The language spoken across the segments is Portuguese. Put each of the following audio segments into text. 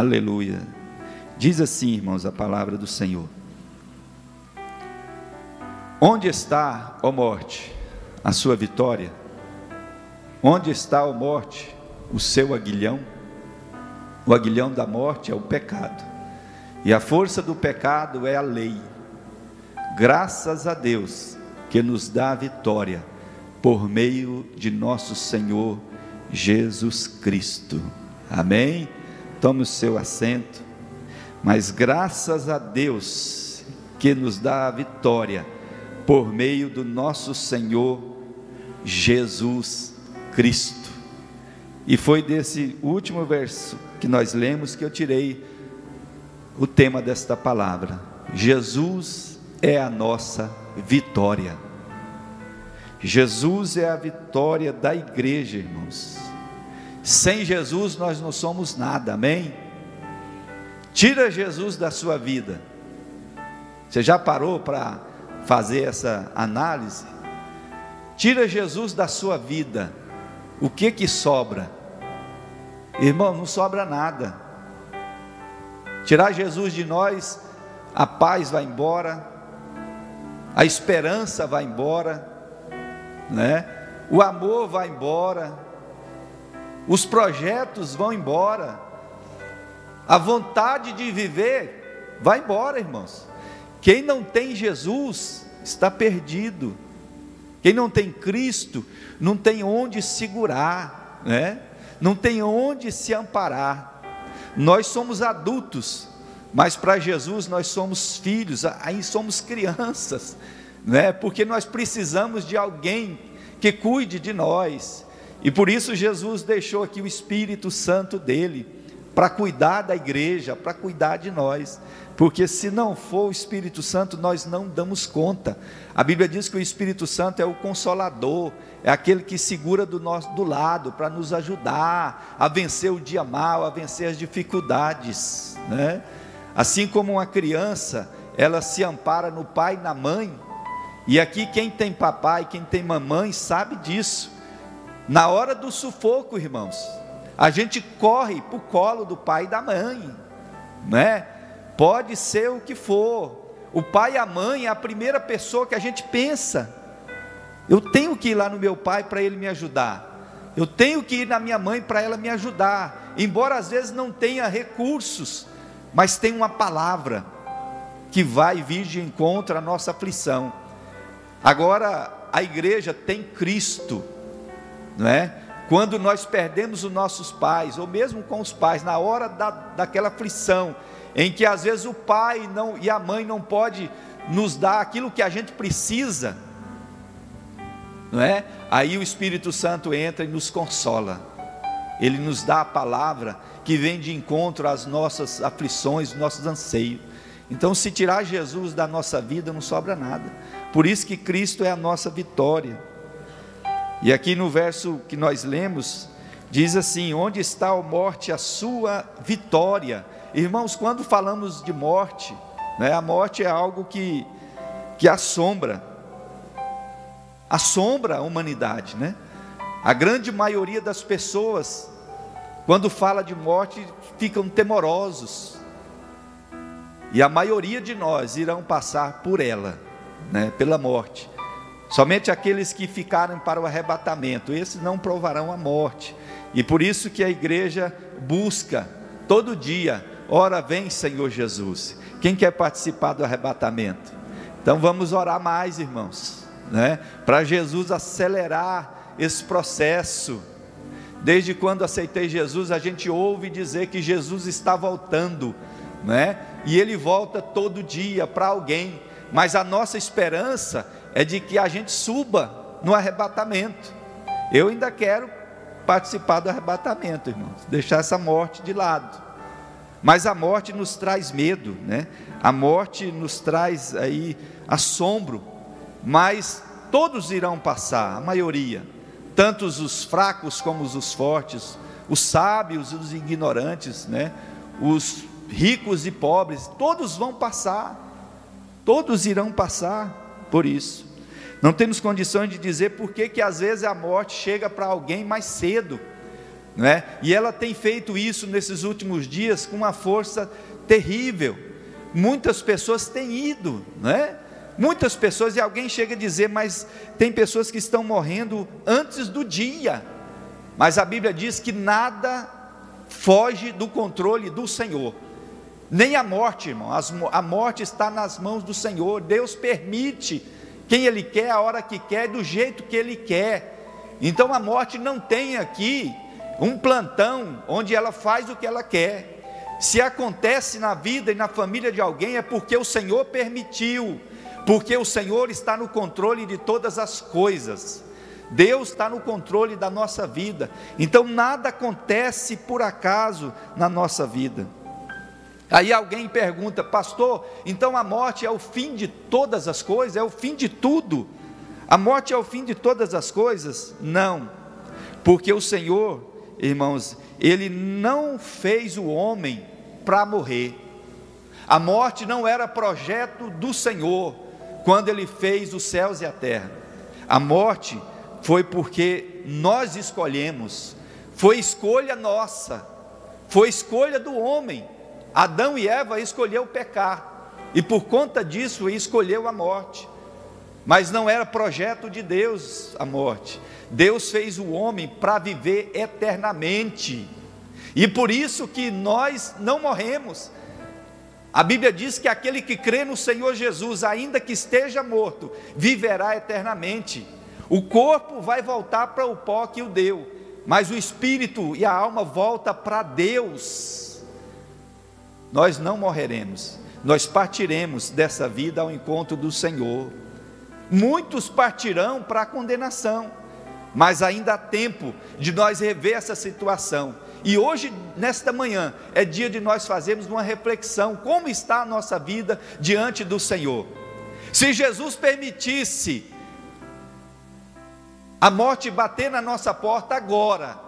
Aleluia. Diz assim, irmãos, a palavra do Senhor. Onde está, ó morte, a sua vitória? Onde está, ó morte, o seu aguilhão? O aguilhão da morte é o pecado, e a força do pecado é a lei. Graças a Deus que nos dá a vitória por meio de nosso Senhor Jesus Cristo. Amém? Tome o seu assento. Mas graças a Deus que nos dá a vitória por meio do nosso Senhor Jesus Cristo. E foi desse último verso que nós lemos que eu tirei o tema desta palavra. Jesus é a nossa vitória. Jesus é a vitória da igreja, irmãos. Sem Jesus nós não somos nada, amém? Tira Jesus da sua vida. Você já parou para fazer essa análise? Tira Jesus da sua vida. O que que sobra? Irmão, não sobra nada. Tirar Jesus de nós, a paz vai embora, a esperança vai embora, né? O amor vai embora, os projetos vão embora, a vontade de viver vai embora, irmãos. Quem não tem Jesus está perdido. Quem não tem Cristo não tem onde segurar, né? Não tem onde se amparar. Nós somos adultos, mas para Jesus nós somos filhos, aí somos crianças né? porque nós precisamos de alguém que cuide de nós. E por isso Jesus deixou aqui o Espírito Santo dele, para cuidar da igreja, para cuidar de nós. Porque se não for o Espírito Santo, nós não damos conta. A Bíblia diz que o Espírito Santo é o consolador, é aquele que segura do nosso do lado para nos ajudar a vencer o dia mal, a vencer as dificuldades, né? Assim como uma criança, ela se ampara no pai e na mãe, e aqui quem tem papai, quem tem mamãe, sabe disso. Na hora do sufoco, irmãos, a gente corre para o colo do pai e da mãe, né? Pode ser o que for. O pai e a mãe é a primeira pessoa que a gente pensa. Eu tenho que ir lá no meu pai para ele me ajudar. Eu tenho que ir na minha mãe para ela me ajudar. Embora às vezes não tenha recursos, mas tem uma palavra que vai vir de encontro à nossa aflição. Agora, a igreja tem Cristo, não é? Quando nós perdemos os nossos pais, ou mesmo com os pais, na hora da, daquela aflição, em que às vezes o pai não, e a mãe não pode nos dar aquilo que a gente precisa, não é? Aí o Espírito Santo entra e nos consola. Ele nos dá a palavra que vem de encontro às nossas aflições, nossos anseios. Então, se tirar Jesus da nossa vida, não sobra nada. Por isso que Cristo é a nossa vitória. E aqui no verso que nós lemos, diz assim: Onde está a morte, a sua vitória? Irmãos, quando falamos de morte, né, a morte é algo que, que assombra, assombra a humanidade, né? A grande maioria das pessoas, quando fala de morte, ficam temorosos, e a maioria de nós irão passar por ela, né, pela morte. Somente aqueles que ficarem para o arrebatamento, esses não provarão a morte. E por isso que a igreja busca todo dia, ora vem Senhor Jesus. Quem quer participar do arrebatamento? Então vamos orar mais, irmãos, né? Para Jesus acelerar esse processo. Desde quando aceitei Jesus, a gente ouve dizer que Jesus está voltando, né? E ele volta todo dia para alguém, mas a nossa esperança é de que a gente suba no arrebatamento. Eu ainda quero participar do arrebatamento, irmãos, deixar essa morte de lado. Mas a morte nos traz medo, né? A morte nos traz aí assombro, mas todos irão passar, a maioria, tanto os fracos como os fortes, os sábios e os ignorantes, né? Os ricos e pobres, todos vão passar, todos irão passar por isso. Não temos condições de dizer por que, que às vezes a morte chega para alguém mais cedo, não é? E ela tem feito isso nesses últimos dias com uma força terrível. Muitas pessoas têm ido, não é? Muitas pessoas, e alguém chega a dizer, mas tem pessoas que estão morrendo antes do dia. Mas a Bíblia diz que nada foge do controle do Senhor. Nem a morte, irmão. A morte está nas mãos do Senhor. Deus permite quem Ele quer, a hora que quer, do jeito que Ele quer. Então a morte não tem aqui um plantão onde ela faz o que ela quer. Se acontece na vida e na família de alguém, é porque o Senhor permitiu porque o Senhor está no controle de todas as coisas. Deus está no controle da nossa vida. Então nada acontece por acaso na nossa vida. Aí alguém pergunta, pastor, então a morte é o fim de todas as coisas, é o fim de tudo. A morte é o fim de todas as coisas? Não, porque o Senhor, irmãos, Ele não fez o homem para morrer. A morte não era projeto do Senhor, quando ele fez os céus e a terra. A morte foi porque nós escolhemos, foi escolha nossa, foi escolha do homem. Adão e Eva escolheu pecar, e por conta disso escolheu a morte. Mas não era projeto de Deus a morte. Deus fez o homem para viver eternamente. E por isso que nós não morremos, a Bíblia diz que aquele que crê no Senhor Jesus, ainda que esteja morto, viverá eternamente. O corpo vai voltar para o pó que o deu, mas o espírito e a alma volta para Deus. Nós não morreremos, nós partiremos dessa vida ao encontro do Senhor. Muitos partirão para a condenação, mas ainda há tempo de nós rever essa situação e hoje, nesta manhã, é dia de nós fazermos uma reflexão: como está a nossa vida diante do Senhor? Se Jesus permitisse a morte bater na nossa porta agora,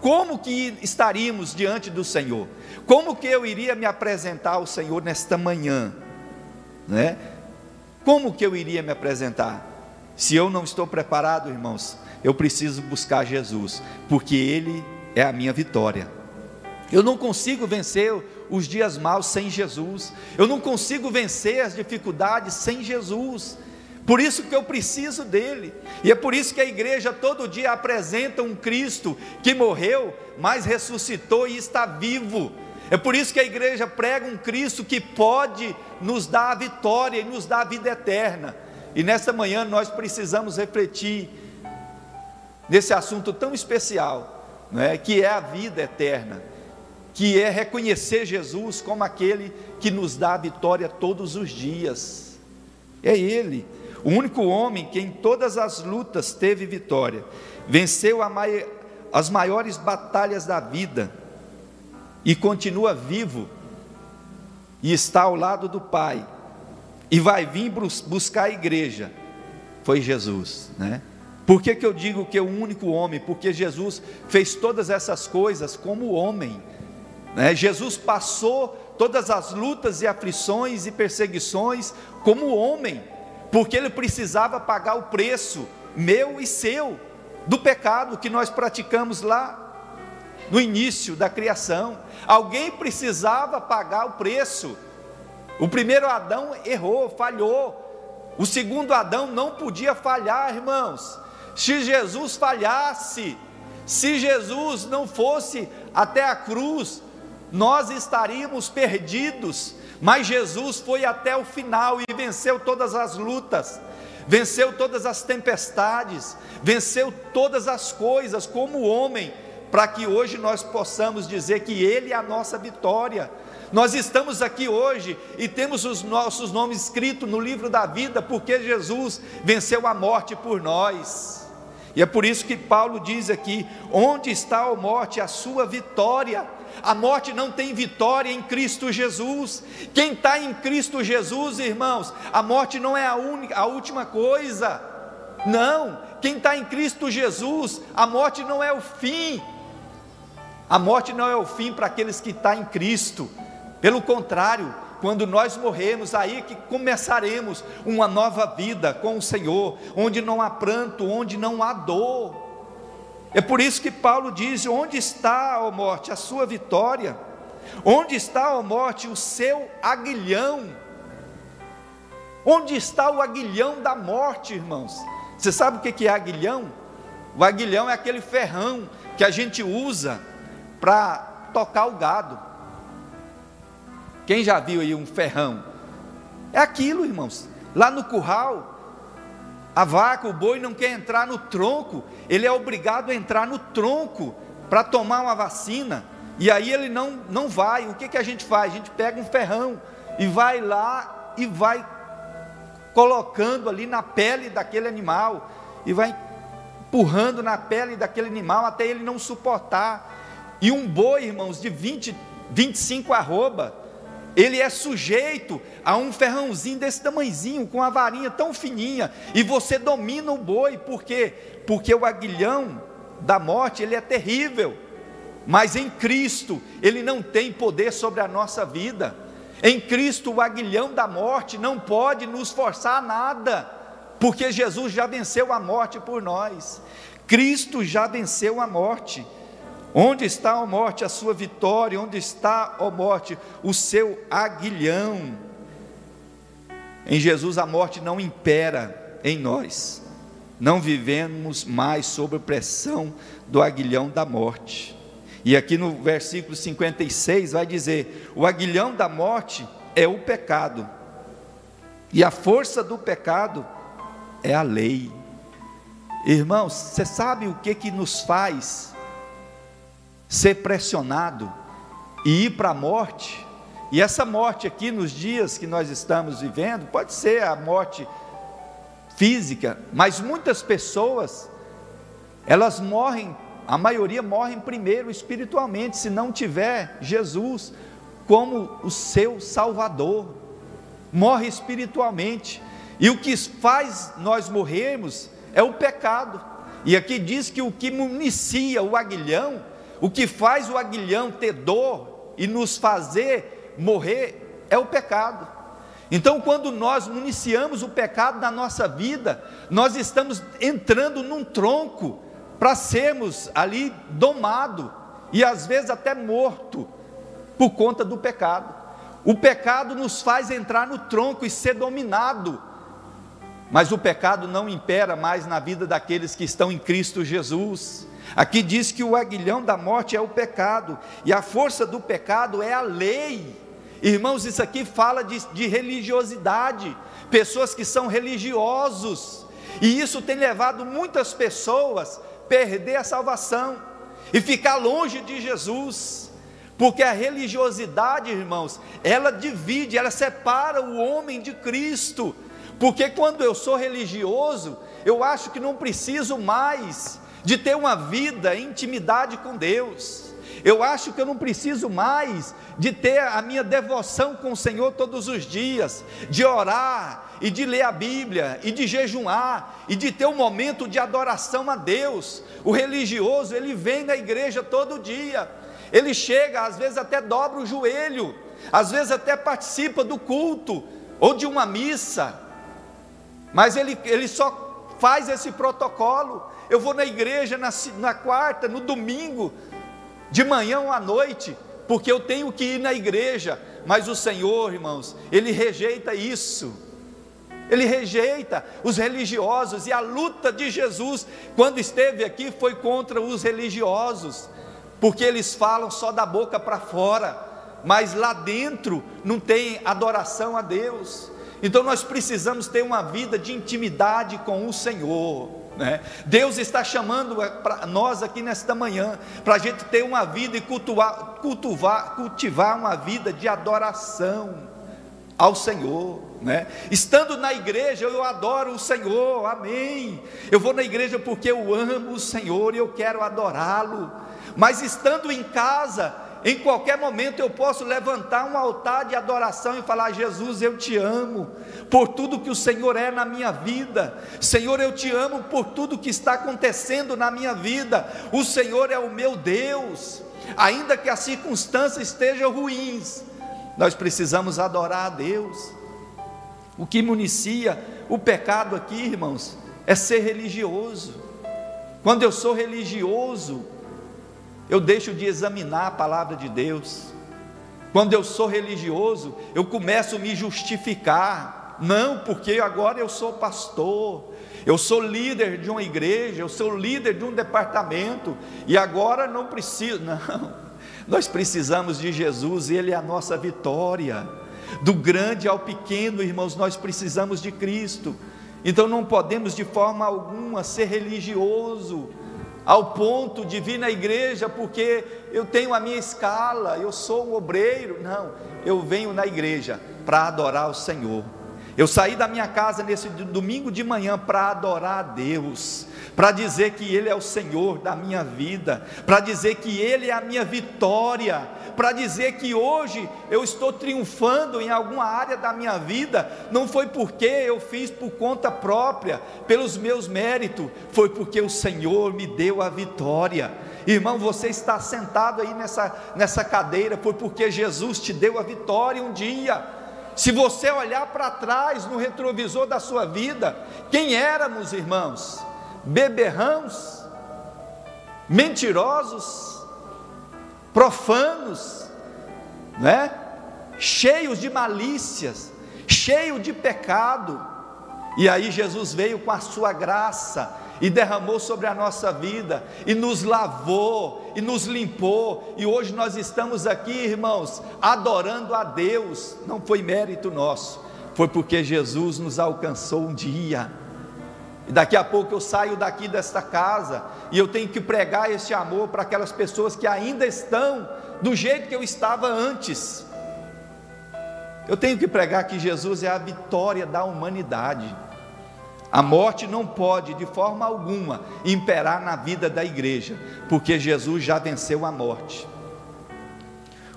como que estaríamos diante do Senhor? Como que eu iria me apresentar ao Senhor nesta manhã? Né? Como que eu iria me apresentar? Se eu não estou preparado, irmãos, eu preciso buscar Jesus, porque Ele é a minha vitória. Eu não consigo vencer os dias maus sem Jesus. Eu não consigo vencer as dificuldades sem Jesus. Por isso que eu preciso dele. E é por isso que a igreja todo dia apresenta um Cristo que morreu, mas ressuscitou e está vivo. É por isso que a igreja prega um Cristo que pode nos dar a vitória e nos dar a vida eterna. E nessa manhã nós precisamos refletir nesse assunto tão especial né, que é a vida eterna, que é reconhecer Jesus como aquele que nos dá a vitória todos os dias. É Ele, o único homem que em todas as lutas teve vitória, venceu mai as maiores batalhas da vida e continua vivo e está ao lado do Pai e vai vir buscar a igreja. Foi Jesus, né? Por que, que eu digo que é o único homem? Porque Jesus fez todas essas coisas como homem. Né? Jesus passou todas as lutas e aflições e perseguições como homem, porque ele precisava pagar o preço meu e seu do pecado que nós praticamos lá no início da criação. Alguém precisava pagar o preço. O primeiro Adão errou, falhou. O segundo Adão não podia falhar, irmãos. Se Jesus falhasse, se Jesus não fosse até a cruz, nós estaríamos perdidos, mas Jesus foi até o final e venceu todas as lutas, venceu todas as tempestades, venceu todas as coisas como homem, para que hoje nós possamos dizer que Ele é a nossa vitória. Nós estamos aqui hoje e temos os nossos nomes escritos no livro da vida, porque Jesus venceu a morte por nós. E é por isso que Paulo diz aqui: onde está a morte, a sua vitória? A morte não tem vitória em Cristo Jesus. Quem está em Cristo Jesus, irmãos, a morte não é a, única, a última coisa. Não, quem está em Cristo Jesus, a morte não é o fim. A morte não é o fim para aqueles que estão tá em Cristo. Pelo contrário, quando nós morremos, aí que começaremos uma nova vida com o Senhor, onde não há pranto, onde não há dor. É por isso que Paulo diz: Onde está, ó morte, a sua vitória? Onde está, ó morte, o seu aguilhão? Onde está o aguilhão da morte, irmãos? Você sabe o que é aguilhão? O aguilhão é aquele ferrão que a gente usa para tocar o gado. Quem já viu aí um ferrão? É aquilo, irmãos. Lá no curral, a vaca, o boi não quer entrar no tronco, ele é obrigado a entrar no tronco para tomar uma vacina. E aí ele não, não vai. O que, que a gente faz? A gente pega um ferrão e vai lá e vai colocando ali na pele daquele animal e vai empurrando na pele daquele animal até ele não suportar. E um boi, irmãos, de 20, 25 arroba, ele é sujeito a um ferrãozinho desse tamanhozinho, com a varinha tão fininha, e você domina o boi, por quê? Porque o aguilhão da morte, ele é terrível, mas em Cristo, ele não tem poder sobre a nossa vida. Em Cristo, o aguilhão da morte não pode nos forçar a nada, porque Jesus já venceu a morte por nós. Cristo já venceu a morte. Onde está, a morte, a sua vitória? Onde está, a morte, o seu aguilhão? Em Jesus a morte não impera em nós. Não vivemos mais sob pressão do aguilhão da morte. E aqui no versículo 56 vai dizer: o aguilhão da morte é o pecado, e a força do pecado é a lei. Irmãos, você sabe o que que nos faz ser pressionado e ir para a morte. E essa morte aqui nos dias que nós estamos vivendo, pode ser a morte física, mas muitas pessoas, elas morrem, a maioria morrem primeiro espiritualmente, se não tiver Jesus como o seu Salvador, morre espiritualmente, e o que faz nós morrermos é o pecado, e aqui diz que o que municia o aguilhão o que faz o aguilhão ter dor e nos fazer morrer é o pecado. Então, quando nós municiamos o pecado na nossa vida, nós estamos entrando num tronco para sermos ali domado e às vezes até morto por conta do pecado. O pecado nos faz entrar no tronco e ser dominado. Mas o pecado não impera mais na vida daqueles que estão em Cristo Jesus. Aqui diz que o aguilhão da morte é o pecado, e a força do pecado é a lei. Irmãos, isso aqui fala de, de religiosidade, pessoas que são religiosos, e isso tem levado muitas pessoas a perder a salvação e ficar longe de Jesus, porque a religiosidade, irmãos, ela divide, ela separa o homem de Cristo, porque quando eu sou religioso, eu acho que não preciso mais de ter uma vida intimidade com Deus. Eu acho que eu não preciso mais de ter a minha devoção com o Senhor todos os dias, de orar e de ler a Bíblia e de jejuar e de ter um momento de adoração a Deus. O religioso, ele vem na igreja todo dia. Ele chega, às vezes até dobra o joelho, às vezes até participa do culto ou de uma missa. Mas ele, ele só faz esse protocolo, eu vou na igreja na, na quarta, no domingo, de manhã ou à noite, porque eu tenho que ir na igreja, mas o Senhor, irmãos, Ele rejeita isso. Ele rejeita os religiosos e a luta de Jesus, quando esteve aqui, foi contra os religiosos, porque eles falam só da boca para fora, mas lá dentro não tem adoração a Deus. Então nós precisamos ter uma vida de intimidade com o Senhor. Né? Deus está chamando para nós aqui nesta manhã, para a gente ter uma vida e cultuar, cultivar, uma vida de adoração ao Senhor. Né? Estando na igreja, eu adoro o Senhor, amém. Eu vou na igreja porque eu amo o Senhor e eu quero adorá-lo. Mas estando em casa, em qualquer momento eu posso levantar um altar de adoração e falar: Jesus, eu te amo por tudo que o Senhor é na minha vida. Senhor, eu te amo por tudo que está acontecendo na minha vida. O Senhor é o meu Deus. Ainda que as circunstâncias estejam ruins, nós precisamos adorar a Deus. O que municia o pecado aqui, irmãos, é ser religioso. Quando eu sou religioso, eu deixo de examinar a palavra de Deus. Quando eu sou religioso, eu começo a me justificar. Não, porque agora eu sou pastor, eu sou líder de uma igreja, eu sou líder de um departamento, e agora não preciso. Não, nós precisamos de Jesus, Ele é a nossa vitória. Do grande ao pequeno, irmãos, nós precisamos de Cristo. Então não podemos de forma alguma ser religioso ao ponto de vir na igreja porque eu tenho a minha escala, eu sou um obreiro. Não, eu venho na igreja para adorar o Senhor. Eu saí da minha casa nesse domingo de manhã para adorar a Deus, para dizer que Ele é o Senhor da minha vida, para dizer que Ele é a minha vitória, para dizer que hoje eu estou triunfando em alguma área da minha vida, não foi porque eu fiz por conta própria, pelos meus méritos, foi porque o Senhor me deu a vitória. Irmão, você está sentado aí nessa, nessa cadeira, foi porque Jesus te deu a vitória um dia. Se você olhar para trás no retrovisor da sua vida, quem éramos, irmãos? Beberrãos, mentirosos, profanos, né? cheios de malícias, cheios de pecado. E aí Jesus veio com a sua graça e derramou sobre a nossa vida, e nos lavou, e nos limpou, e hoje nós estamos aqui, irmãos, adorando a Deus, não foi mérito nosso, foi porque Jesus nos alcançou um dia, e daqui a pouco eu saio daqui desta casa, e eu tenho que pregar esse amor para aquelas pessoas que ainda estão do jeito que eu estava antes, eu tenho que pregar que Jesus é a vitória da humanidade, a morte não pode, de forma alguma, imperar na vida da igreja, porque Jesus já venceu a morte.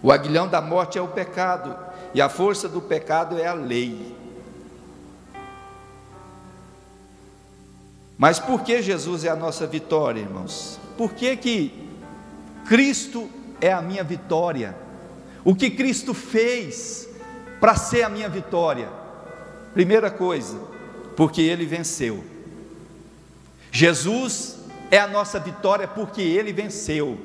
O aguilhão da morte é o pecado, e a força do pecado é a lei. Mas por que Jesus é a nossa vitória, irmãos? Por que, que Cristo é a minha vitória? O que Cristo fez para ser a minha vitória? Primeira coisa, porque ele venceu. Jesus é a nossa vitória porque ele venceu.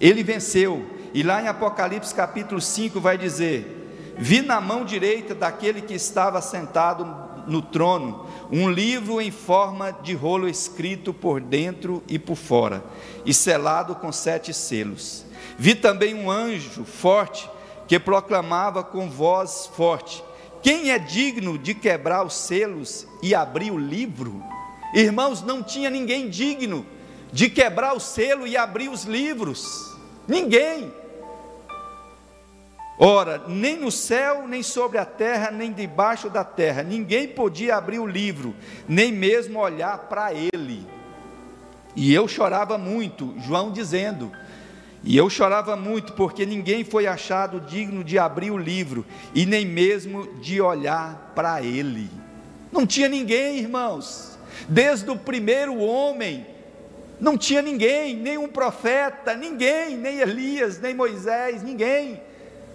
Ele venceu. E lá em Apocalipse capítulo 5 vai dizer: Vi na mão direita daquele que estava sentado no trono um livro em forma de rolo escrito por dentro e por fora, e selado com sete selos. Vi também um anjo forte que proclamava com voz forte: quem é digno de quebrar os selos e abrir o livro? Irmãos, não tinha ninguém digno de quebrar o selo e abrir os livros. Ninguém. Ora, nem no céu, nem sobre a terra, nem debaixo da terra, ninguém podia abrir o livro, nem mesmo olhar para ele. E eu chorava muito, João dizendo: e eu chorava muito, porque ninguém foi achado digno de abrir o livro e nem mesmo de olhar para ele. Não tinha ninguém, irmãos, desde o primeiro homem, não tinha ninguém, nenhum profeta, ninguém, nem Elias, nem Moisés, ninguém,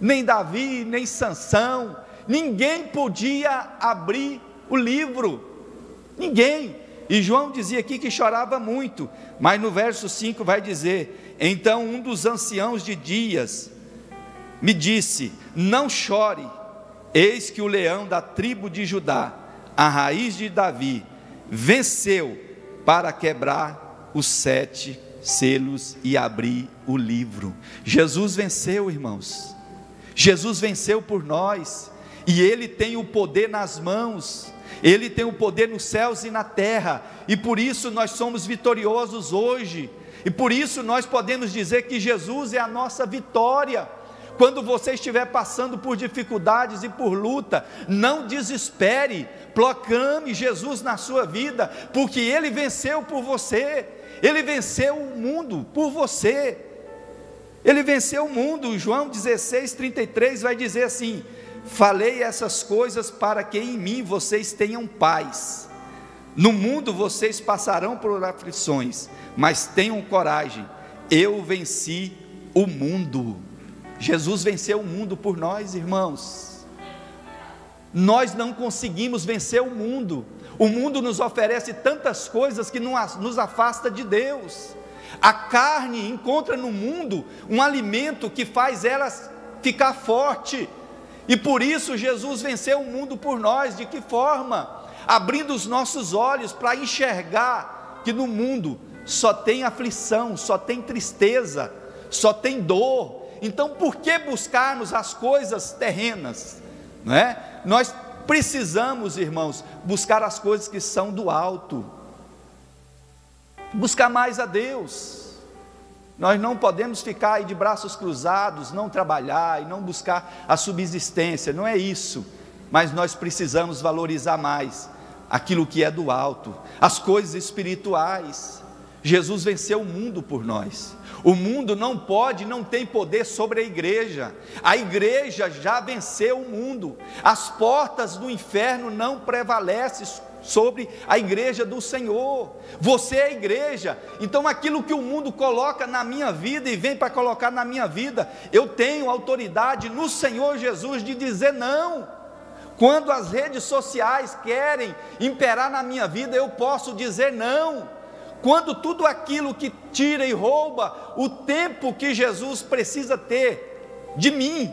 nem Davi, nem Sansão, ninguém podia abrir o livro, ninguém. E João dizia aqui que chorava muito, mas no verso 5 vai dizer: Então um dos anciãos de dias me disse: Não chore, eis que o leão da tribo de Judá, a raiz de Davi, venceu para quebrar os sete selos e abrir o livro. Jesus venceu, irmãos. Jesus venceu por nós, e Ele tem o poder nas mãos ele tem o poder nos céus e na terra, e por isso nós somos vitoriosos hoje, e por isso nós podemos dizer que Jesus é a nossa vitória. Quando você estiver passando por dificuldades e por luta, não desespere, proclame Jesus na sua vida, porque Ele venceu por você, Ele venceu o mundo por você, Ele venceu o mundo. João 16, 33 vai dizer assim: Falei essas coisas para que em mim vocês tenham paz. No mundo vocês passarão por aflições, mas tenham coragem. Eu venci o mundo. Jesus venceu o mundo por nós, irmãos. Nós não conseguimos vencer o mundo. O mundo nos oferece tantas coisas que nos afasta de Deus. A carne encontra no mundo um alimento que faz ela ficar forte. E por isso Jesus venceu o mundo por nós. De que forma? Abrindo os nossos olhos para enxergar que no mundo só tem aflição, só tem tristeza, só tem dor. Então, por que buscarmos as coisas terrenas? Não é? Nós precisamos, irmãos, buscar as coisas que são do alto, buscar mais a Deus. Nós não podemos ficar aí de braços cruzados, não trabalhar e não buscar a subsistência, não é isso, mas nós precisamos valorizar mais aquilo que é do alto, as coisas espirituais. Jesus venceu o mundo por nós. O mundo não pode, não tem poder sobre a igreja. A igreja já venceu o mundo. As portas do inferno não prevalecem sobre a igreja do Senhor. Você é a igreja. Então aquilo que o mundo coloca na minha vida e vem para colocar na minha vida, eu tenho autoridade no Senhor Jesus de dizer não. Quando as redes sociais querem imperar na minha vida, eu posso dizer não. Quando tudo aquilo que tira e rouba o tempo que Jesus precisa ter de mim,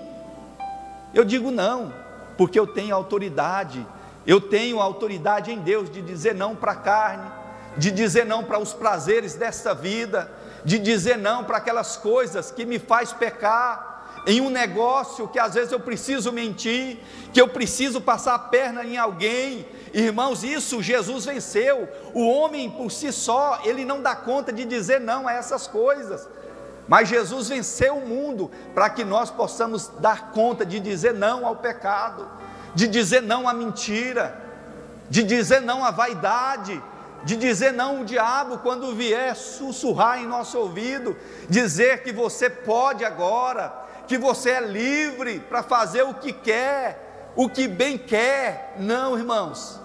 eu digo não, porque eu tenho autoridade, eu tenho autoridade em Deus de dizer não para a carne, de dizer não para os prazeres desta vida, de dizer não para aquelas coisas que me faz pecar, em um negócio que às vezes eu preciso mentir, que eu preciso passar a perna em alguém. Irmãos, isso Jesus venceu. O homem por si só, ele não dá conta de dizer não a essas coisas. Mas Jesus venceu o mundo para que nós possamos dar conta de dizer não ao pecado, de dizer não à mentira, de dizer não à vaidade, de dizer não ao diabo quando vier sussurrar em nosso ouvido, dizer que você pode agora, que você é livre para fazer o que quer, o que bem quer. Não, irmãos.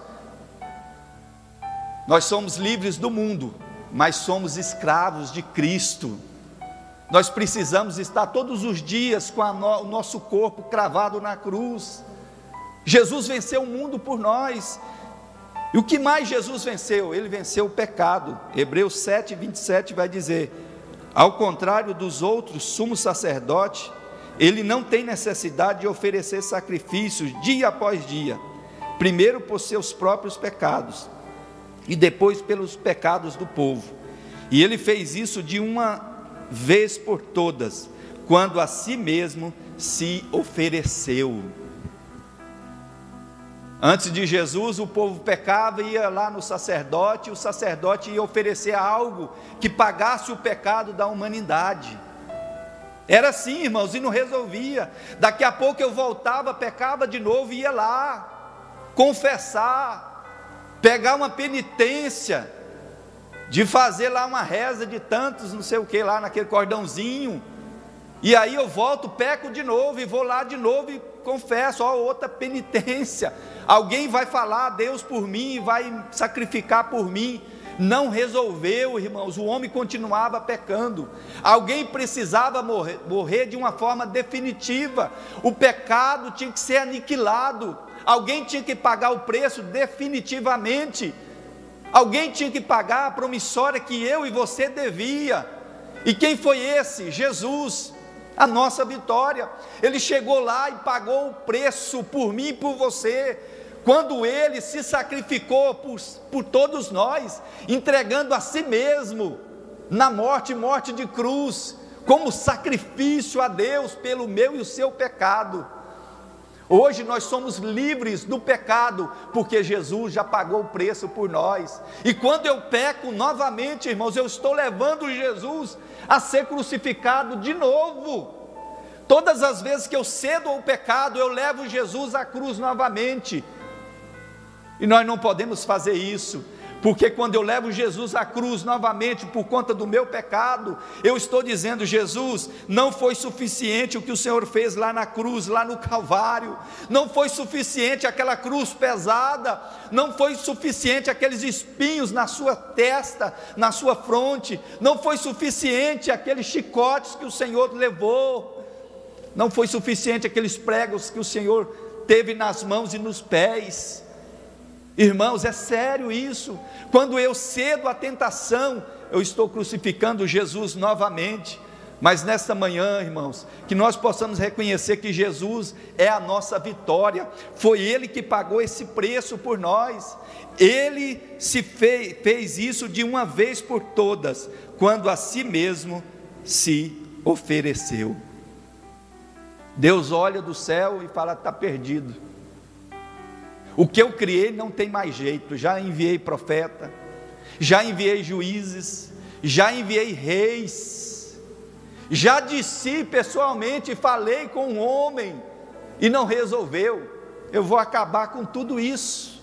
Nós somos livres do mundo, mas somos escravos de Cristo. Nós precisamos estar todos os dias com no, o nosso corpo cravado na cruz. Jesus venceu o mundo por nós. E o que mais Jesus venceu? Ele venceu o pecado. Hebreus 7, 27 vai dizer: Ao contrário dos outros sumos sacerdotes, ele não tem necessidade de oferecer sacrifícios dia após dia, primeiro por seus próprios pecados e depois pelos pecados do povo. E ele fez isso de uma vez por todas, quando a si mesmo se ofereceu. Antes de Jesus, o povo pecava e ia lá no sacerdote, e o sacerdote ia oferecer algo que pagasse o pecado da humanidade. Era assim, irmãos, e não resolvia. Daqui a pouco eu voltava, pecava de novo e ia lá confessar, pegar uma penitência, de fazer lá uma reza de tantos, não sei o que, lá naquele cordãozinho. E aí eu volto, peco de novo e vou lá de novo e confesso, ó, outra penitência. Alguém vai falar a Deus por mim, vai sacrificar por mim não resolveu, irmãos, o homem continuava pecando. Alguém precisava morrer, morrer de uma forma definitiva. O pecado tinha que ser aniquilado. Alguém tinha que pagar o preço definitivamente. Alguém tinha que pagar a promissória que eu e você devia. E quem foi esse? Jesus, a nossa vitória. Ele chegou lá e pagou o preço por mim e por você quando ele se sacrificou por, por todos nós, entregando a si mesmo na morte, morte de cruz, como sacrifício a Deus pelo meu e o seu pecado. Hoje nós somos livres do pecado, porque Jesus já pagou o preço por nós. E quando eu peco novamente, irmãos, eu estou levando Jesus a ser crucificado de novo. Todas as vezes que eu cedo ao pecado, eu levo Jesus à cruz novamente. E nós não podemos fazer isso, porque quando eu levo Jesus à cruz novamente por conta do meu pecado, eu estou dizendo: Jesus, não foi suficiente o que o Senhor fez lá na cruz, lá no Calvário, não foi suficiente aquela cruz pesada, não foi suficiente aqueles espinhos na sua testa, na sua fronte, não foi suficiente aqueles chicotes que o Senhor levou, não foi suficiente aqueles pregos que o Senhor teve nas mãos e nos pés. Irmãos, é sério isso. Quando eu cedo à tentação, eu estou crucificando Jesus novamente. Mas nesta manhã, irmãos, que nós possamos reconhecer que Jesus é a nossa vitória, foi Ele que pagou esse preço por nós, Ele se fez, fez isso de uma vez por todas, quando a si mesmo se ofereceu. Deus olha do céu e fala: está perdido. O que eu criei não tem mais jeito. Já enviei profeta, já enviei juízes, já enviei reis, já disse pessoalmente, falei com um homem e não resolveu. Eu vou acabar com tudo isso.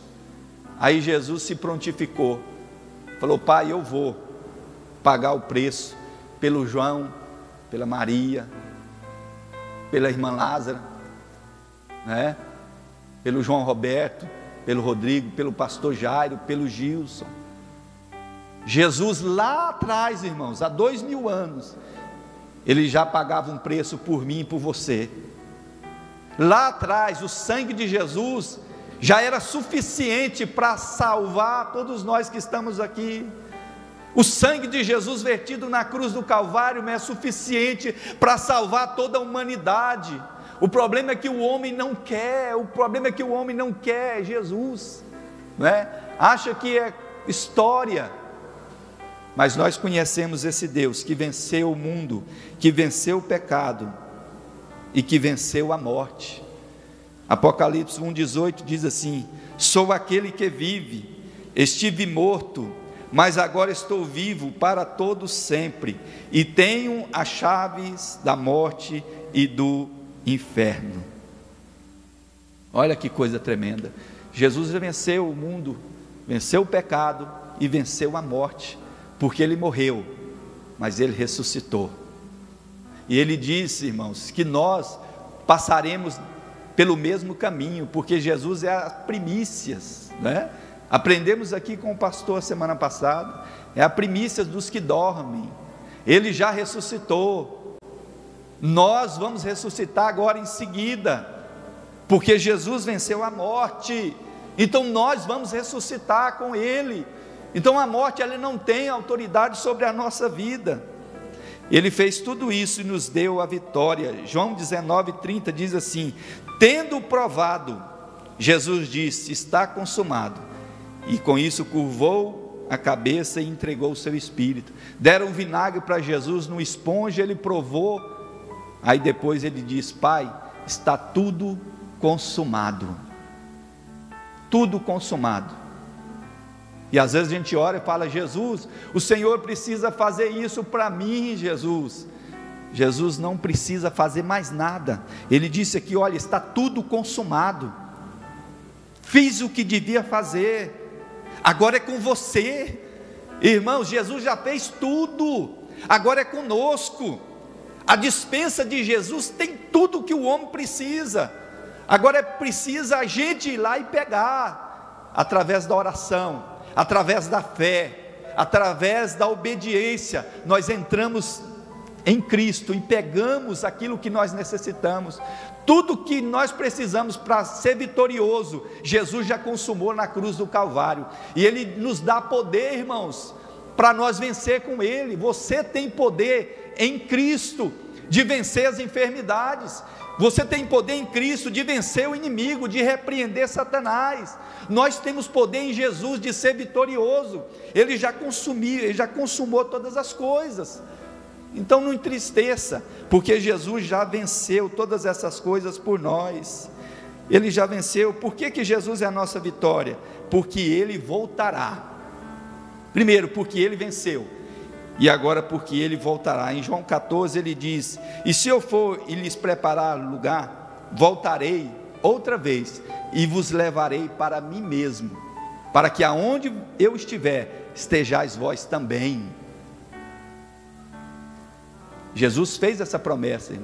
Aí Jesus se prontificou, falou: Pai, eu vou pagar o preço pelo João, pela Maria, pela irmã Lázara, né? Pelo João Roberto, pelo Rodrigo, pelo pastor Jairo, pelo Gilson. Jesus lá atrás, irmãos, há dois mil anos, ele já pagava um preço por mim e por você. Lá atrás, o sangue de Jesus já era suficiente para salvar todos nós que estamos aqui. O sangue de Jesus vertido na cruz do Calvário é suficiente para salvar toda a humanidade. O problema é que o homem não quer, o problema é que o homem não quer Jesus, né? acha que é história. Mas nós conhecemos esse Deus que venceu o mundo, que venceu o pecado e que venceu a morte. Apocalipse 1,18 diz assim: Sou aquele que vive, estive morto mas agora estou vivo para todos sempre, e tenho as chaves da morte e do inferno. Olha que coisa tremenda. Jesus venceu o mundo, venceu o pecado e venceu a morte, porque ele morreu, mas ele ressuscitou. E ele disse, irmãos, que nós passaremos pelo mesmo caminho, porque Jesus é as primícias, né? Aprendemos aqui com o pastor semana passada, é a primícia dos que dormem. Ele já ressuscitou. Nós vamos ressuscitar agora em seguida, porque Jesus venceu a morte. Então nós vamos ressuscitar com ele. Então a morte ela não tem autoridade sobre a nossa vida. Ele fez tudo isso e nos deu a vitória. João 19:30 diz assim: Tendo provado, Jesus disse: Está consumado e com isso curvou a cabeça e entregou o seu espírito. Deram vinagre para Jesus no esponja, ele provou. Aí depois ele diz: Pai, está tudo consumado. Tudo consumado. E às vezes a gente ora e fala: Jesus, o Senhor precisa fazer isso para mim, Jesus. Jesus não precisa fazer mais nada. Ele disse aqui: olha, está tudo consumado. Fiz o que devia fazer agora é com você. Irmãos, Jesus já fez tudo, agora é conosco. A dispensa de Jesus tem tudo que o homem precisa. Agora é precisa a gente ir lá e pegar, através da oração, através da fé, através da obediência. Nós entramos em Cristo e pegamos aquilo que nós necessitamos. Tudo que nós precisamos para ser vitorioso, Jesus já consumou na cruz do Calvário. E Ele nos dá poder, irmãos, para nós vencer com Ele. Você tem poder em Cristo de vencer as enfermidades. Você tem poder em Cristo de vencer o inimigo, de repreender Satanás. Nós temos poder em Jesus de ser vitorioso. Ele já consumiu, ele já consumou todas as coisas. Então não entristeça, porque Jesus já venceu todas essas coisas por nós. Ele já venceu. Por que, que Jesus é a nossa vitória? Porque ele voltará. Primeiro, porque ele venceu. E agora, porque ele voltará. Em João 14, ele diz: E se eu for e lhes preparar lugar, voltarei outra vez e vos levarei para mim mesmo, para que aonde eu estiver, estejais vós também. Jesus fez essa promessa,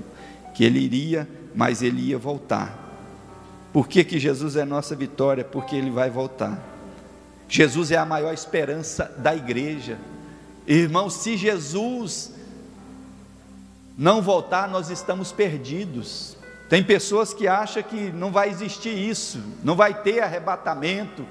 que ele iria, mas ele ia voltar. Por que, que Jesus é nossa vitória? Porque ele vai voltar. Jesus é a maior esperança da igreja. Irmão, se Jesus não voltar, nós estamos perdidos. Tem pessoas que acham que não vai existir isso, não vai ter arrebatamento,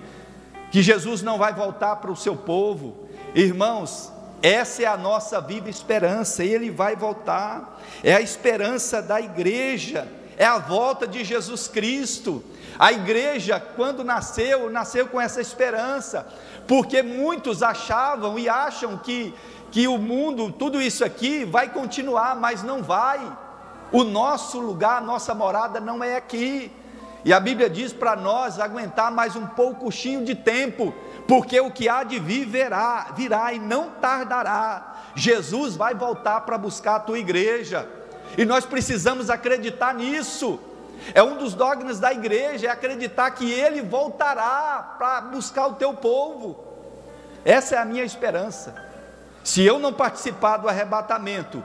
que Jesus não vai voltar para o seu povo. Irmãos, essa é a nossa viva esperança, Ele vai voltar, é a esperança da igreja, é a volta de Jesus Cristo. A igreja, quando nasceu, nasceu com essa esperança, porque muitos achavam e acham que, que o mundo, tudo isso aqui, vai continuar, mas não vai. O nosso lugar, a nossa morada não é aqui. E a Bíblia diz para nós aguentar mais um pouquinho de tempo, porque o que há de vir virá, virá e não tardará. Jesus vai voltar para buscar a tua igreja, e nós precisamos acreditar nisso. É um dos dogmas da igreja, é acreditar que ele voltará para buscar o teu povo. Essa é a minha esperança. Se eu não participar do arrebatamento,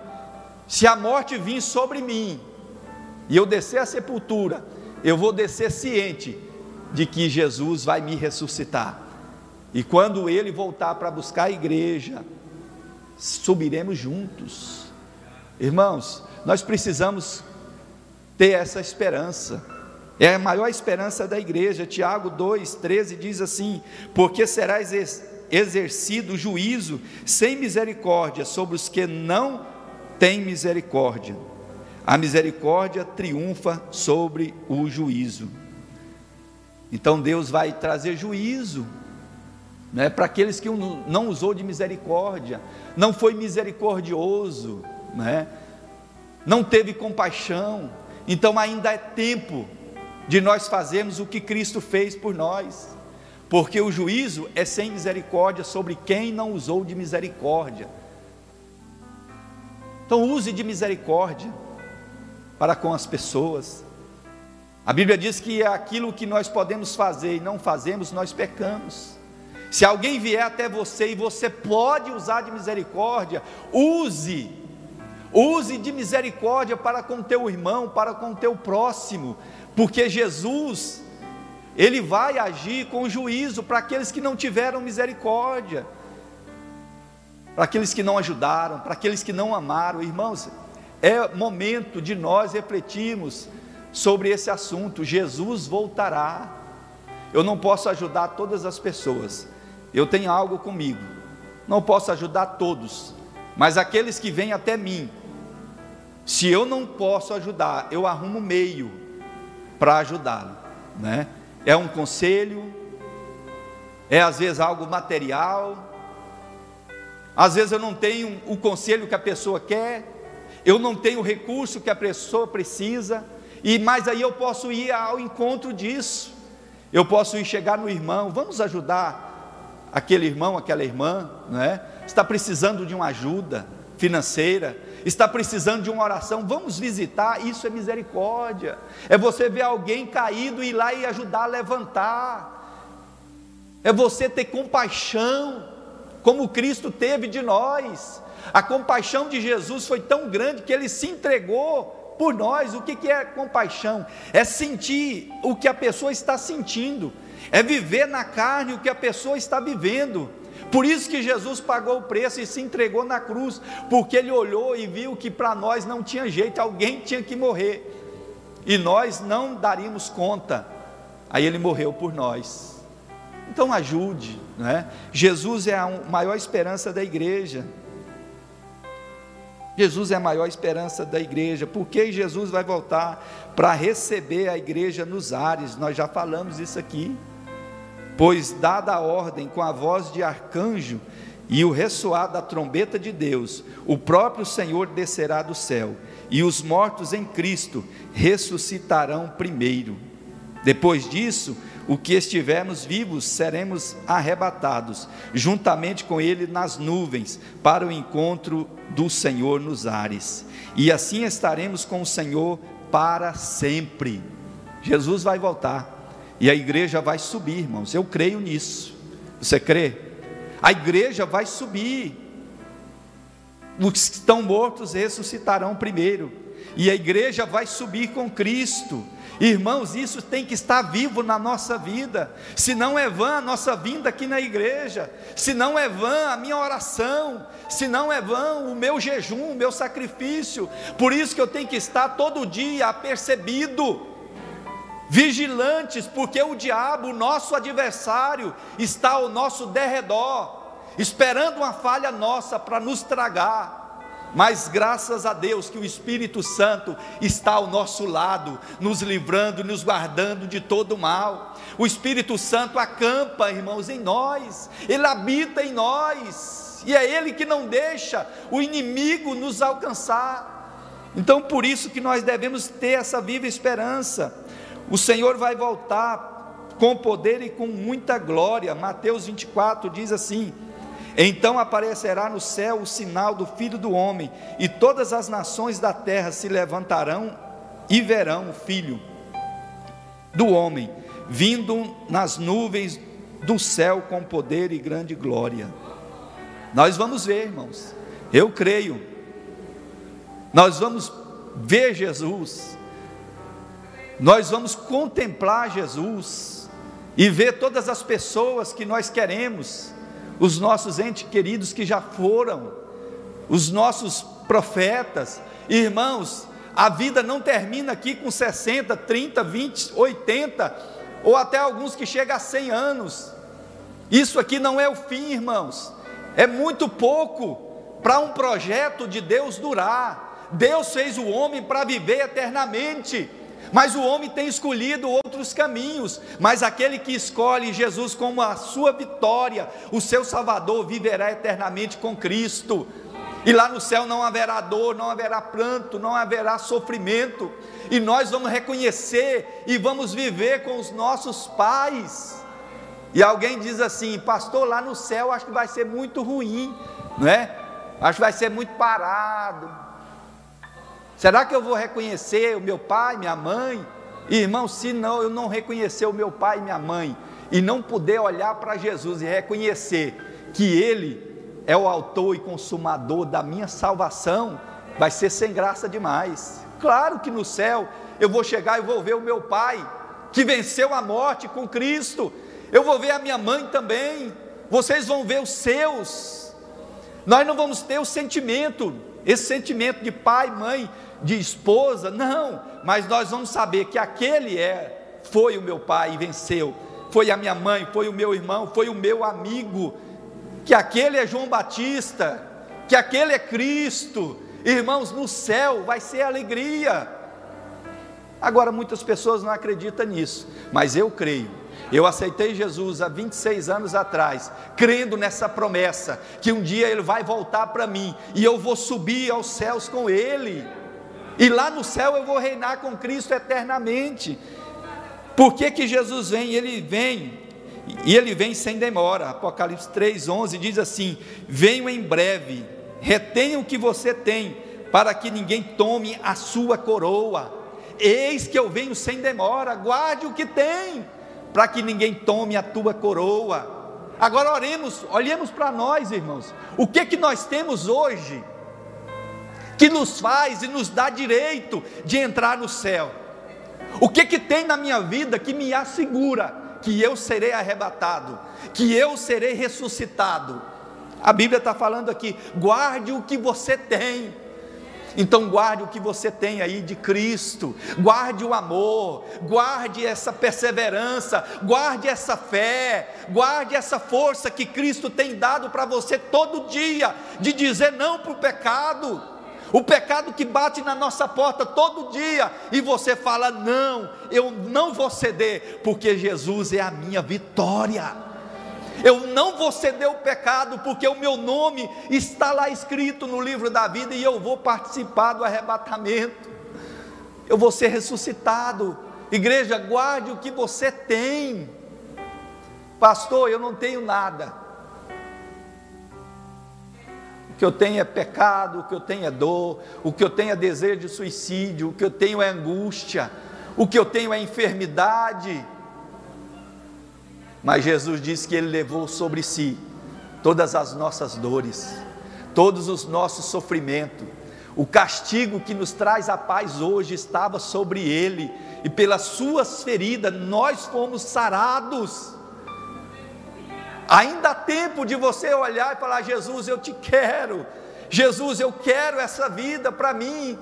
se a morte vir sobre mim e eu descer a sepultura, eu vou descer ciente de que Jesus vai me ressuscitar. E quando ele voltar para buscar a igreja, subiremos juntos. Irmãos, nós precisamos ter essa esperança. É a maior esperança da igreja. Tiago 2,13 diz assim: Porque será exercido juízo sem misericórdia sobre os que não tem misericórdia. A misericórdia triunfa sobre o juízo. Então Deus vai trazer juízo né, para aqueles que não usou de misericórdia, não foi misericordioso, né, não teve compaixão. Então ainda é tempo de nós fazermos o que Cristo fez por nós, porque o juízo é sem misericórdia sobre quem não usou de misericórdia. Então use de misericórdia para com as pessoas. A Bíblia diz que é aquilo que nós podemos fazer e não fazemos, nós pecamos. Se alguém vier até você e você pode usar de misericórdia, use. Use de misericórdia para com teu irmão, para com teu próximo, porque Jesus ele vai agir com juízo para aqueles que não tiveram misericórdia para aqueles que não ajudaram, para aqueles que não amaram. Irmãos, é momento de nós refletirmos sobre esse assunto. Jesus voltará. Eu não posso ajudar todas as pessoas, eu tenho algo comigo. Não posso ajudar todos, mas aqueles que vêm até mim, se eu não posso ajudar, eu arrumo meio para ajudá-lo, né? É um conselho, é às vezes algo material, às vezes eu não tenho o conselho que a pessoa quer, eu não tenho o recurso que a pessoa precisa, e mas aí eu posso ir ao encontro disso. Eu posso ir chegar no irmão, vamos ajudar aquele irmão, aquela irmã, não é? Está precisando de uma ajuda financeira, está precisando de uma oração, vamos visitar, isso é misericórdia. É você ver alguém caído e ir lá e ajudar a levantar. É você ter compaixão como Cristo teve de nós. A compaixão de Jesus foi tão grande que ele se entregou por nós. O que é compaixão? É sentir o que a pessoa está sentindo, é viver na carne o que a pessoa está vivendo. Por isso que Jesus pagou o preço e se entregou na cruz, porque ele olhou e viu que para nós não tinha jeito, alguém tinha que morrer, e nós não daríamos conta. Aí ele morreu por nós. Então ajude, né? Jesus é a maior esperança da igreja. Jesus é a maior esperança da igreja, porque Jesus vai voltar para receber a igreja nos ares, nós já falamos isso aqui. Pois, dada a ordem com a voz de arcanjo e o ressoar da trombeta de Deus, o próprio Senhor descerá do céu, e os mortos em Cristo ressuscitarão primeiro. Depois disso, o que estivermos vivos seremos arrebatados, juntamente com Ele nas nuvens, para o encontro do Senhor nos ares. E assim estaremos com o Senhor para sempre. Jesus vai voltar e a igreja vai subir, irmãos. Eu creio nisso. Você crê? A igreja vai subir. Os que estão mortos ressuscitarão primeiro. e a igreja vai subir com Cristo. Irmãos, isso tem que estar vivo na nossa vida. Se não é vã a nossa vinda aqui na igreja, se não é vã a minha oração, se não é vã o meu jejum, o meu sacrifício. Por isso que eu tenho que estar todo dia apercebido, vigilantes, porque o diabo, nosso adversário, está ao nosso derredor, esperando uma falha nossa para nos tragar. Mas graças a Deus que o Espírito Santo está ao nosso lado, nos livrando, nos guardando de todo mal. O Espírito Santo acampa, irmãos, em nós, ele habita em nós, e é ele que não deixa o inimigo nos alcançar. Então, por isso que nós devemos ter essa viva esperança. O Senhor vai voltar com poder e com muita glória. Mateus 24 diz assim: então aparecerá no céu o sinal do Filho do Homem, e todas as nações da terra se levantarão e verão o Filho do Homem, vindo nas nuvens do céu com poder e grande glória. Nós vamos ver, irmãos, eu creio, nós vamos ver Jesus, nós vamos contemplar Jesus e ver todas as pessoas que nós queremos os nossos entes queridos que já foram, os nossos profetas, irmãos, a vida não termina aqui com 60, 30, 20, 80, ou até alguns que chegam a 100 anos. Isso aqui não é o fim, irmãos, é muito pouco para um projeto de Deus durar. Deus fez o homem para viver eternamente. Mas o homem tem escolhido outros caminhos, mas aquele que escolhe Jesus como a sua vitória, o seu Salvador, viverá eternamente com Cristo. E lá no céu não haverá dor, não haverá pranto, não haverá sofrimento, e nós vamos reconhecer e vamos viver com os nossos pais. E alguém diz assim, pastor, lá no céu acho que vai ser muito ruim, não é? Acho que vai ser muito parado, Será que eu vou reconhecer o meu pai, minha mãe? Irmão, se não, eu não reconhecer o meu pai e minha mãe e não puder olhar para Jesus e reconhecer que Ele é o autor e consumador da minha salvação, vai ser sem graça demais. Claro que no céu eu vou chegar e vou ver o meu pai, que venceu a morte com Cristo, eu vou ver a minha mãe também, vocês vão ver os seus. Nós não vamos ter o sentimento, esse sentimento de pai, mãe, de esposa, não, mas nós vamos saber que aquele é, foi o meu pai e venceu, foi a minha mãe, foi o meu irmão, foi o meu amigo, que aquele é João Batista, que aquele é Cristo, irmãos, no céu vai ser alegria. Agora muitas pessoas não acreditam nisso, mas eu creio. Eu aceitei Jesus há 26 anos atrás, crendo nessa promessa, que um dia Ele vai voltar para mim e eu vou subir aos céus com Ele. E lá no céu eu vou reinar com Cristo eternamente. Por que, que Jesus vem? Ele vem, e ele vem sem demora. Apocalipse 3,11 diz assim: Venho em breve, retenha o que você tem, para que ninguém tome a sua coroa. Eis que eu venho sem demora, guarde o que tem, para que ninguém tome a tua coroa. Agora oremos, olhemos para nós, irmãos. O que que nós temos hoje? que nos faz e nos dá direito de entrar no céu? O que que tem na minha vida que me assegura que eu serei arrebatado, que eu serei ressuscitado? A Bíblia está falando aqui: guarde o que você tem. Então, guarde o que você tem aí de Cristo, guarde o amor, guarde essa perseverança, guarde essa fé, guarde essa força que Cristo tem dado para você todo dia, de dizer não para o pecado. O pecado que bate na nossa porta todo dia e você fala: Não, eu não vou ceder, porque Jesus é a minha vitória. Eu não vou ceder o pecado, porque o meu nome está lá escrito no livro da vida e eu vou participar do arrebatamento. Eu vou ser ressuscitado. Igreja, guarde o que você tem. Pastor, eu não tenho nada que eu tenho é pecado, o que eu tenho é dor, o que eu tenho é desejo de suicídio, o que eu tenho é angústia, o que eu tenho é enfermidade. Mas Jesus disse que Ele levou sobre si todas as nossas dores, todos os nossos sofrimentos. O castigo que nos traz a paz hoje estava sobre ele, e pelas suas feridas nós fomos sarados. Ainda há tempo de você olhar e falar: Jesus, eu te quero. Jesus, eu quero essa vida para mim.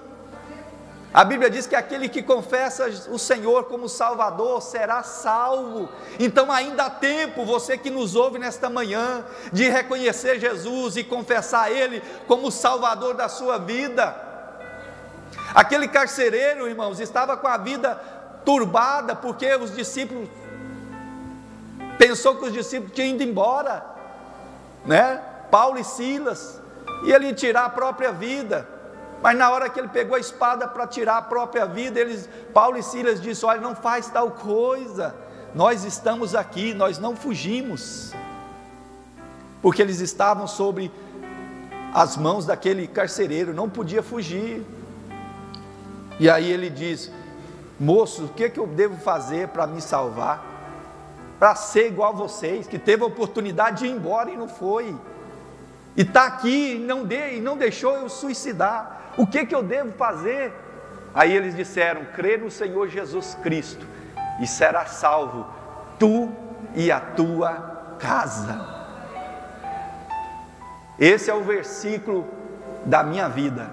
A Bíblia diz que aquele que confessa o Senhor como Salvador será salvo. Então ainda há tempo, você que nos ouve nesta manhã, de reconhecer Jesus e confessar Ele como Salvador da sua vida. Aquele carcereiro, irmãos, estava com a vida turbada porque os discípulos pensou que os discípulos tinham ido embora, né? Paulo e Silas, e ele tirar a própria vida. Mas na hora que ele pegou a espada para tirar a própria vida, eles, Paulo e Silas disse: Olha, não faz tal coisa. Nós estamos aqui, nós não fugimos. Porque eles estavam sobre as mãos daquele carcereiro, não podia fugir. E aí ele diz: Moço, o que, é que eu devo fazer para me salvar? Para ser igual a vocês, que teve a oportunidade de ir embora e não foi. E está aqui e não, de, e não deixou eu suicidar. O que, que eu devo fazer? Aí eles disseram: crê no Senhor Jesus Cristo e será salvo, tu e a tua casa. Esse é o versículo da minha vida.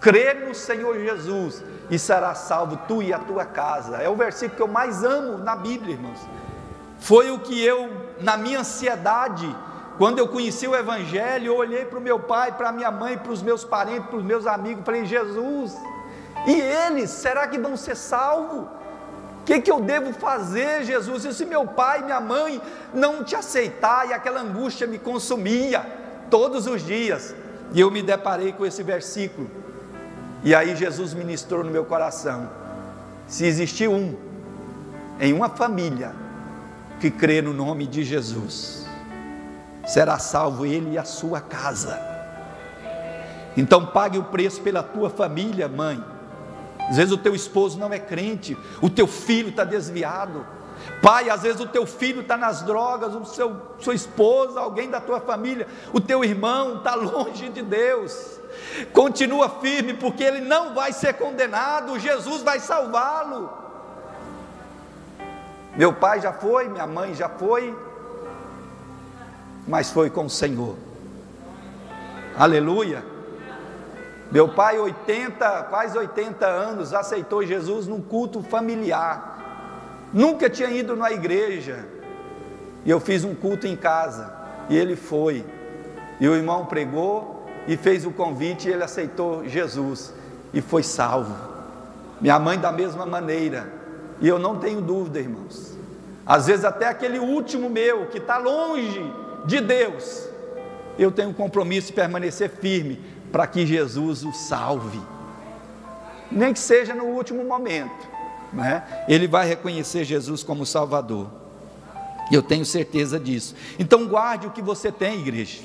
Crê no Senhor Jesus e será salvo tu e a tua casa. É o versículo que eu mais amo na Bíblia, irmãos. Foi o que eu, na minha ansiedade, quando eu conheci o Evangelho, eu olhei para o meu pai, para a minha mãe, para os meus parentes, para os meus amigos, falei: Jesus, e eles, será que vão ser salvos? O que, que eu devo fazer, Jesus? E se meu pai minha mãe não te aceitar, e aquela angústia me consumia todos os dias, e eu me deparei com esse versículo, e aí Jesus ministrou no meu coração: se existir um, em uma família, que crê no nome de Jesus, será salvo ele e a sua casa. Então pague o preço pela tua família, mãe. Às vezes o teu esposo não é crente, o teu filho está desviado. Pai, às vezes o teu filho está nas drogas, o seu, sua esposa, alguém da tua família, o teu irmão está longe de Deus. Continua firme, porque ele não vai ser condenado, Jesus vai salvá-lo. Meu pai já foi, minha mãe já foi, mas foi com o Senhor. Aleluia. Meu pai, 80, quase 80 anos, aceitou Jesus num culto familiar. Nunca tinha ido na igreja. E eu fiz um culto em casa. E ele foi. E o irmão pregou e fez o convite e ele aceitou Jesus e foi salvo. Minha mãe da mesma maneira. E eu não tenho dúvida, irmãos. Às vezes até aquele último meu que está longe de Deus, eu tenho um compromisso de permanecer firme para que Jesus o salve, nem que seja no último momento, né? ele vai reconhecer Jesus como Salvador, eu tenho certeza disso. Então, guarde o que você tem, igreja,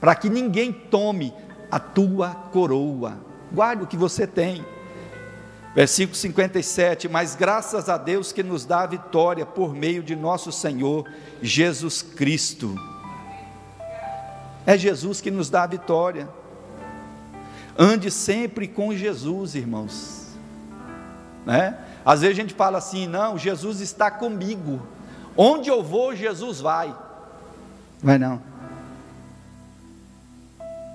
para que ninguém tome a tua coroa, guarde o que você tem. Versículo 57, mas graças a Deus que nos dá a vitória por meio de nosso Senhor Jesus Cristo. É Jesus que nos dá a vitória. Ande sempre com Jesus, irmãos. Né? Às vezes a gente fala assim: não, Jesus está comigo. Onde eu vou, Jesus vai. Vai não.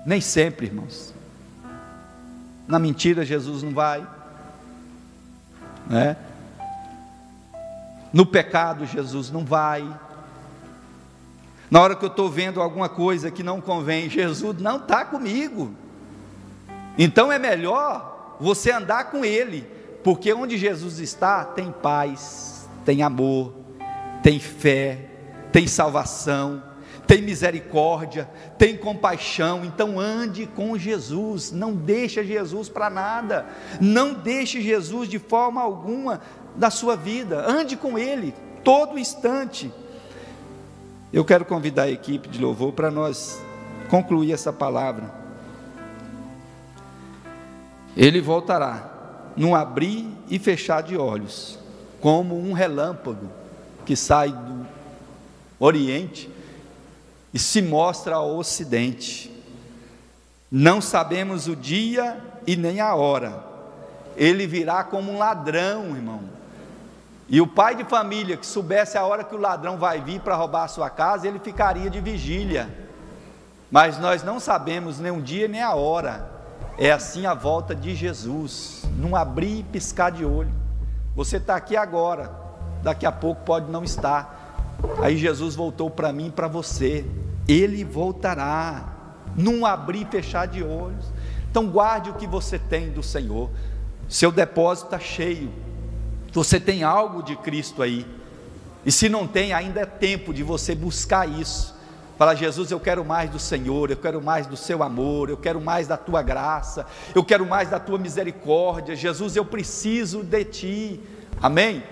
Nem sempre, irmãos. Na mentira, Jesus não vai né? No pecado, Jesus não vai. Na hora que eu estou vendo alguma coisa que não convém, Jesus não está comigo. Então é melhor você andar com Ele, porque onde Jesus está, tem paz, tem amor, tem fé, tem salvação, tem misericórdia, tem compaixão, então ande com Jesus, não deixe Jesus para nada, não deixe Jesus de forma alguma da sua vida, ande com Ele todo instante. Eu quero convidar a equipe de louvor para nós concluir essa palavra. Ele voltará num abrir e fechar de olhos, como um relâmpago que sai do Oriente e se mostra ao Ocidente. Não sabemos o dia e nem a hora. Ele virá como um ladrão, irmão. E o pai de família que soubesse a hora que o ladrão vai vir para roubar a sua casa, ele ficaria de vigília. Mas nós não sabemos nem o dia nem a hora. É assim a volta de Jesus, não abrir e piscar de olho. Você está aqui agora, daqui a pouco pode não estar. Aí Jesus voltou para mim e para você. Ele voltará, não abrir e fechar de olhos. Então guarde o que você tem do Senhor. Seu depósito está cheio. Você tem algo de Cristo aí. E se não tem, ainda é tempo de você buscar isso. Fala, Jesus, eu quero mais do Senhor, eu quero mais do seu amor, eu quero mais da tua graça, eu quero mais da tua misericórdia. Jesus, eu preciso de ti. Amém?